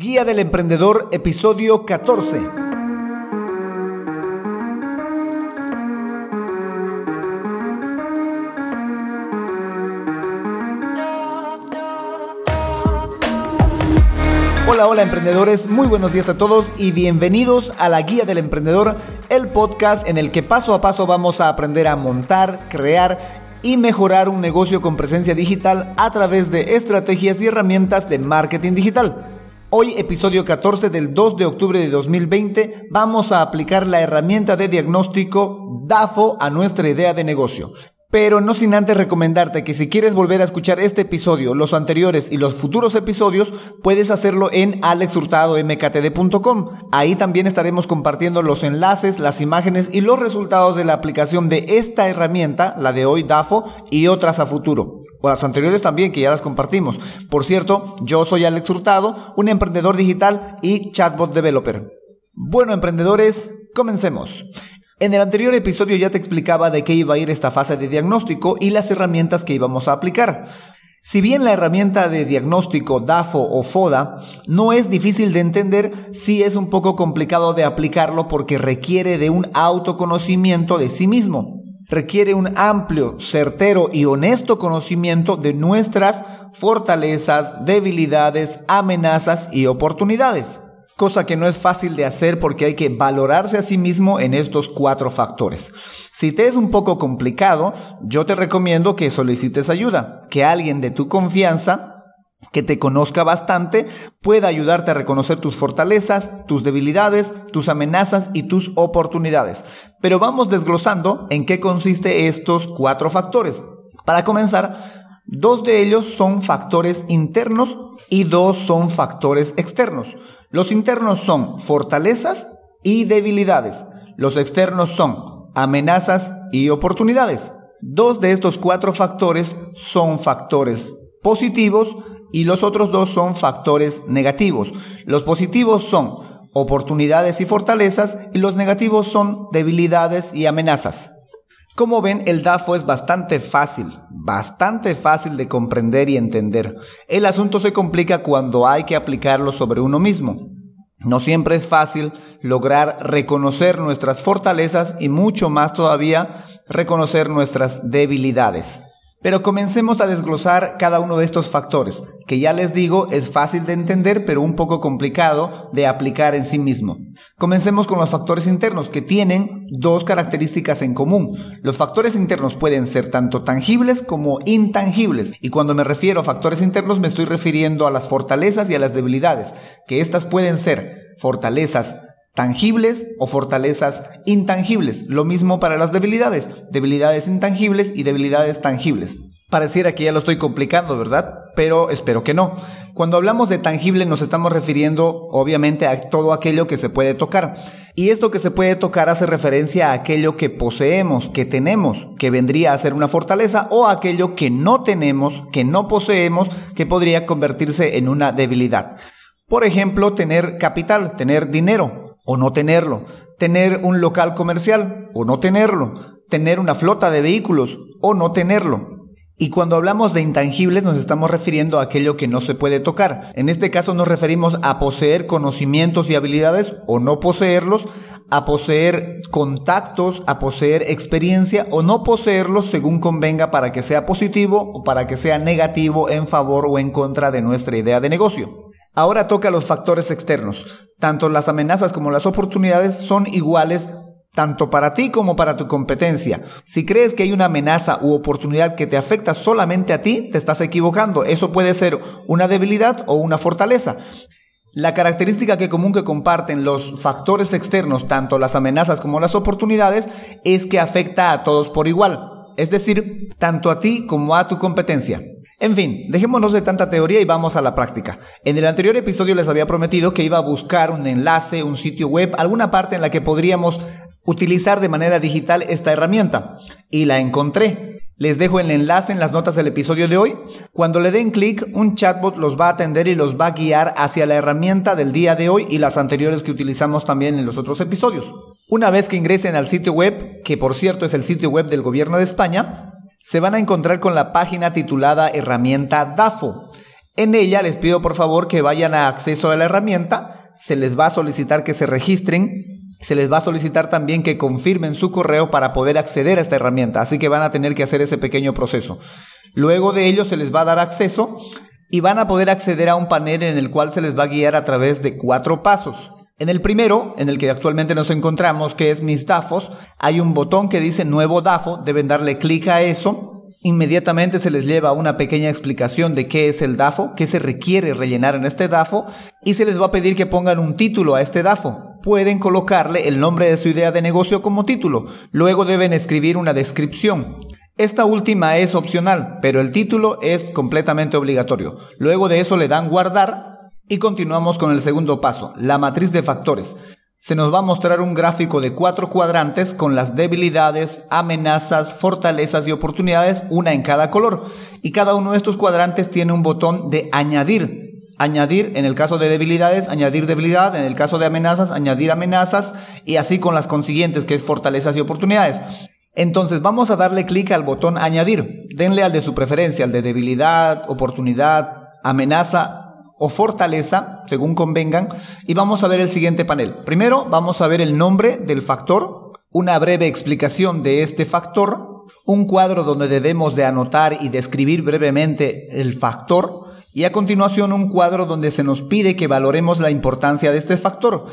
Guía del Emprendedor, episodio 14. Hola, hola emprendedores, muy buenos días a todos y bienvenidos a la Guía del Emprendedor, el podcast en el que paso a paso vamos a aprender a montar, crear y mejorar un negocio con presencia digital a través de estrategias y herramientas de marketing digital. Hoy, episodio 14 del 2 de octubre de 2020, vamos a aplicar la herramienta de diagnóstico DAFO a nuestra idea de negocio. Pero no sin antes recomendarte que si quieres volver a escuchar este episodio, los anteriores y los futuros episodios, puedes hacerlo en alexhurtadomktd.com. Ahí también estaremos compartiendo los enlaces, las imágenes y los resultados de la aplicación de esta herramienta, la de hoy DAFO, y otras a futuro. O las anteriores también, que ya las compartimos. Por cierto, yo soy Alex Hurtado, un emprendedor digital y chatbot developer. Bueno, emprendedores, comencemos. En el anterior episodio ya te explicaba de qué iba a ir esta fase de diagnóstico y las herramientas que íbamos a aplicar. Si bien la herramienta de diagnóstico DAFO o FODA no es difícil de entender, sí es un poco complicado de aplicarlo porque requiere de un autoconocimiento de sí mismo. Requiere un amplio, certero y honesto conocimiento de nuestras fortalezas, debilidades, amenazas y oportunidades cosa que no es fácil de hacer porque hay que valorarse a sí mismo en estos cuatro factores. Si te es un poco complicado, yo te recomiendo que solicites ayuda, que alguien de tu confianza que te conozca bastante pueda ayudarte a reconocer tus fortalezas, tus debilidades, tus amenazas y tus oportunidades. Pero vamos desglosando en qué consiste estos cuatro factores. Para comenzar, Dos de ellos son factores internos y dos son factores externos. Los internos son fortalezas y debilidades. Los externos son amenazas y oportunidades. Dos de estos cuatro factores son factores positivos y los otros dos son factores negativos. Los positivos son oportunidades y fortalezas y los negativos son debilidades y amenazas. Como ven, el DAFO es bastante fácil, bastante fácil de comprender y entender. El asunto se complica cuando hay que aplicarlo sobre uno mismo. No siempre es fácil lograr reconocer nuestras fortalezas y mucho más todavía reconocer nuestras debilidades. Pero comencemos a desglosar cada uno de estos factores, que ya les digo es fácil de entender pero un poco complicado de aplicar en sí mismo. Comencemos con los factores internos, que tienen dos características en común. Los factores internos pueden ser tanto tangibles como intangibles, y cuando me refiero a factores internos me estoy refiriendo a las fortalezas y a las debilidades, que estas pueden ser fortalezas tangibles o fortalezas intangibles. Lo mismo para las debilidades, debilidades intangibles y debilidades tangibles. Pareciera que ya lo estoy complicando, ¿verdad? Pero espero que no. Cuando hablamos de tangible nos estamos refiriendo obviamente a todo aquello que se puede tocar. Y esto que se puede tocar hace referencia a aquello que poseemos, que tenemos, que vendría a ser una fortaleza, o aquello que no tenemos, que no poseemos, que podría convertirse en una debilidad. Por ejemplo, tener capital, tener dinero o no tenerlo, tener un local comercial o no tenerlo, tener una flota de vehículos o no tenerlo. Y cuando hablamos de intangibles nos estamos refiriendo a aquello que no se puede tocar. En este caso nos referimos a poseer conocimientos y habilidades o no poseerlos, a poseer contactos, a poseer experiencia o no poseerlos según convenga para que sea positivo o para que sea negativo en favor o en contra de nuestra idea de negocio. Ahora toca los factores externos. Tanto las amenazas como las oportunidades son iguales tanto para ti como para tu competencia. Si crees que hay una amenaza u oportunidad que te afecta solamente a ti, te estás equivocando. Eso puede ser una debilidad o una fortaleza. La característica que común que comparten los factores externos, tanto las amenazas como las oportunidades, es que afecta a todos por igual. Es decir, tanto a ti como a tu competencia. En fin, dejémonos de tanta teoría y vamos a la práctica. En el anterior episodio les había prometido que iba a buscar un enlace, un sitio web, alguna parte en la que podríamos utilizar de manera digital esta herramienta. Y la encontré. Les dejo el enlace en las notas del episodio de hoy. Cuando le den clic, un chatbot los va a atender y los va a guiar hacia la herramienta del día de hoy y las anteriores que utilizamos también en los otros episodios. Una vez que ingresen al sitio web, que por cierto es el sitio web del gobierno de España, se van a encontrar con la página titulada Herramienta DAFO. En ella les pido por favor que vayan a acceso a la herramienta, se les va a solicitar que se registren, se les va a solicitar también que confirmen su correo para poder acceder a esta herramienta, así que van a tener que hacer ese pequeño proceso. Luego de ello se les va a dar acceso y van a poder acceder a un panel en el cual se les va a guiar a través de cuatro pasos. En el primero, en el que actualmente nos encontramos, que es mis DAFOS, hay un botón que dice nuevo DAFO, deben darle clic a eso. Inmediatamente se les lleva una pequeña explicación de qué es el DAFO, qué se requiere rellenar en este DAFO y se les va a pedir que pongan un título a este DAFO. Pueden colocarle el nombre de su idea de negocio como título. Luego deben escribir una descripción. Esta última es opcional, pero el título es completamente obligatorio. Luego de eso le dan guardar y continuamos con el segundo paso, la matriz de factores. Se nos va a mostrar un gráfico de cuatro cuadrantes con las debilidades, amenazas, fortalezas y oportunidades, una en cada color. Y cada uno de estos cuadrantes tiene un botón de añadir. Añadir en el caso de debilidades, añadir debilidad, en el caso de amenazas, añadir amenazas y así con las consiguientes que es fortalezas y oportunidades. Entonces vamos a darle clic al botón añadir. Denle al de su preferencia, al de debilidad, oportunidad, amenaza o fortaleza, según convengan, y vamos a ver el siguiente panel. Primero vamos a ver el nombre del factor, una breve explicación de este factor, un cuadro donde debemos de anotar y describir brevemente el factor, y a continuación un cuadro donde se nos pide que valoremos la importancia de este factor,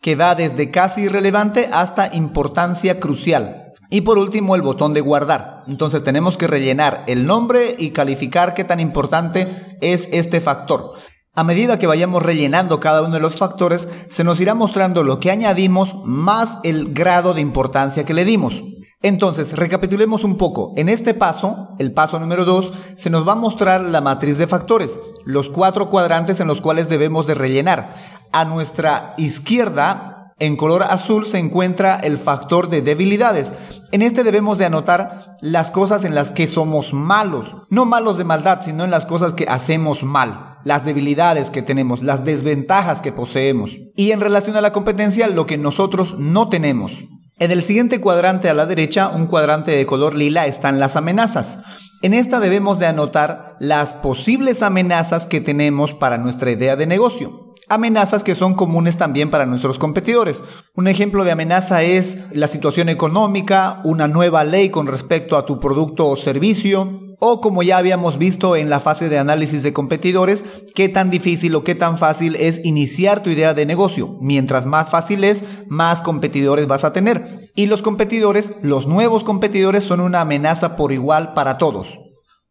que va desde casi irrelevante hasta importancia crucial. Y por último, el botón de guardar. Entonces tenemos que rellenar el nombre y calificar qué tan importante es este factor. A medida que vayamos rellenando cada uno de los factores, se nos irá mostrando lo que añadimos más el grado de importancia que le dimos. Entonces, recapitulemos un poco. En este paso, el paso número 2, se nos va a mostrar la matriz de factores, los cuatro cuadrantes en los cuales debemos de rellenar. A nuestra izquierda en color azul se encuentra el factor de debilidades. En este debemos de anotar las cosas en las que somos malos. No malos de maldad, sino en las cosas que hacemos mal. Las debilidades que tenemos, las desventajas que poseemos. Y en relación a la competencia, lo que nosotros no tenemos. En el siguiente cuadrante a la derecha, un cuadrante de color lila, están las amenazas. En esta debemos de anotar las posibles amenazas que tenemos para nuestra idea de negocio amenazas que son comunes también para nuestros competidores. Un ejemplo de amenaza es la situación económica, una nueva ley con respecto a tu producto o servicio, o como ya habíamos visto en la fase de análisis de competidores, qué tan difícil o qué tan fácil es iniciar tu idea de negocio. Mientras más fácil es, más competidores vas a tener. Y los competidores, los nuevos competidores son una amenaza por igual para todos.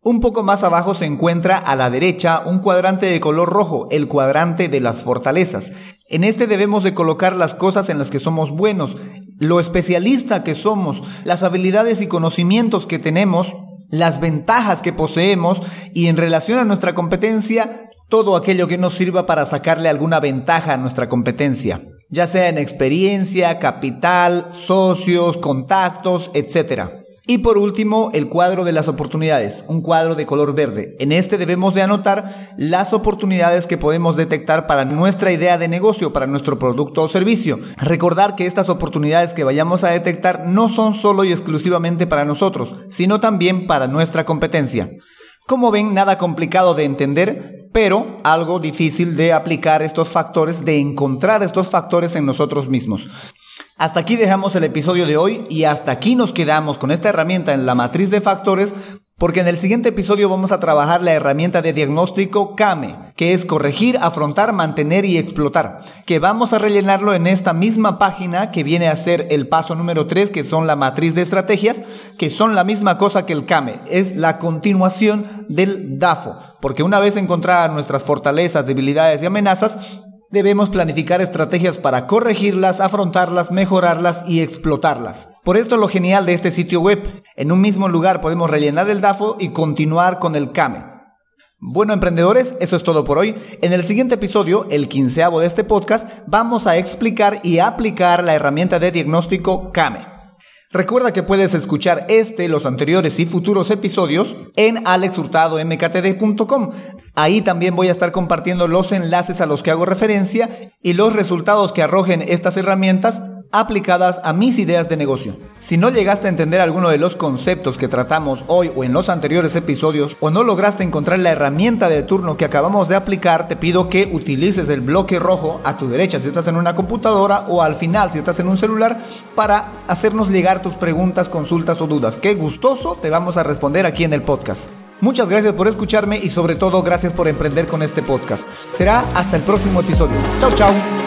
Un poco más abajo se encuentra a la derecha un cuadrante de color rojo, el cuadrante de las fortalezas. En este debemos de colocar las cosas en las que somos buenos, lo especialista que somos, las habilidades y conocimientos que tenemos, las ventajas que poseemos y en relación a nuestra competencia, todo aquello que nos sirva para sacarle alguna ventaja a nuestra competencia, ya sea en experiencia, capital, socios, contactos, etc. Y por último, el cuadro de las oportunidades, un cuadro de color verde. En este debemos de anotar las oportunidades que podemos detectar para nuestra idea de negocio, para nuestro producto o servicio. Recordar que estas oportunidades que vayamos a detectar no son solo y exclusivamente para nosotros, sino también para nuestra competencia. Como ven, nada complicado de entender, pero algo difícil de aplicar estos factores, de encontrar estos factores en nosotros mismos. Hasta aquí dejamos el episodio de hoy y hasta aquí nos quedamos con esta herramienta en la matriz de factores porque en el siguiente episodio vamos a trabajar la herramienta de diagnóstico CAME, que es corregir, afrontar, mantener y explotar, que vamos a rellenarlo en esta misma página que viene a ser el paso número 3, que son la matriz de estrategias, que son la misma cosa que el CAME, es la continuación del DAFO, porque una vez encontradas nuestras fortalezas, debilidades y amenazas, debemos planificar estrategias para corregirlas, afrontarlas, mejorarlas y explotarlas. Por esto lo genial de este sitio web, en un mismo lugar podemos rellenar el DAFO y continuar con el CAME. Bueno, emprendedores, eso es todo por hoy. En el siguiente episodio, el quinceavo de este podcast, vamos a explicar y aplicar la herramienta de diagnóstico CAME. Recuerda que puedes escuchar este, los anteriores y futuros episodios en alexhurtadomktd.com. Ahí también voy a estar compartiendo los enlaces a los que hago referencia y los resultados que arrojen estas herramientas aplicadas a mis ideas de negocio. Si no llegaste a entender alguno de los conceptos que tratamos hoy o en los anteriores episodios o no lograste encontrar la herramienta de turno que acabamos de aplicar, te pido que utilices el bloque rojo a tu derecha si estás en una computadora o al final si estás en un celular para hacernos llegar tus preguntas, consultas o dudas. Qué gustoso te vamos a responder aquí en el podcast. Muchas gracias por escucharme y sobre todo gracias por emprender con este podcast. Será hasta el próximo episodio. Chao, chao.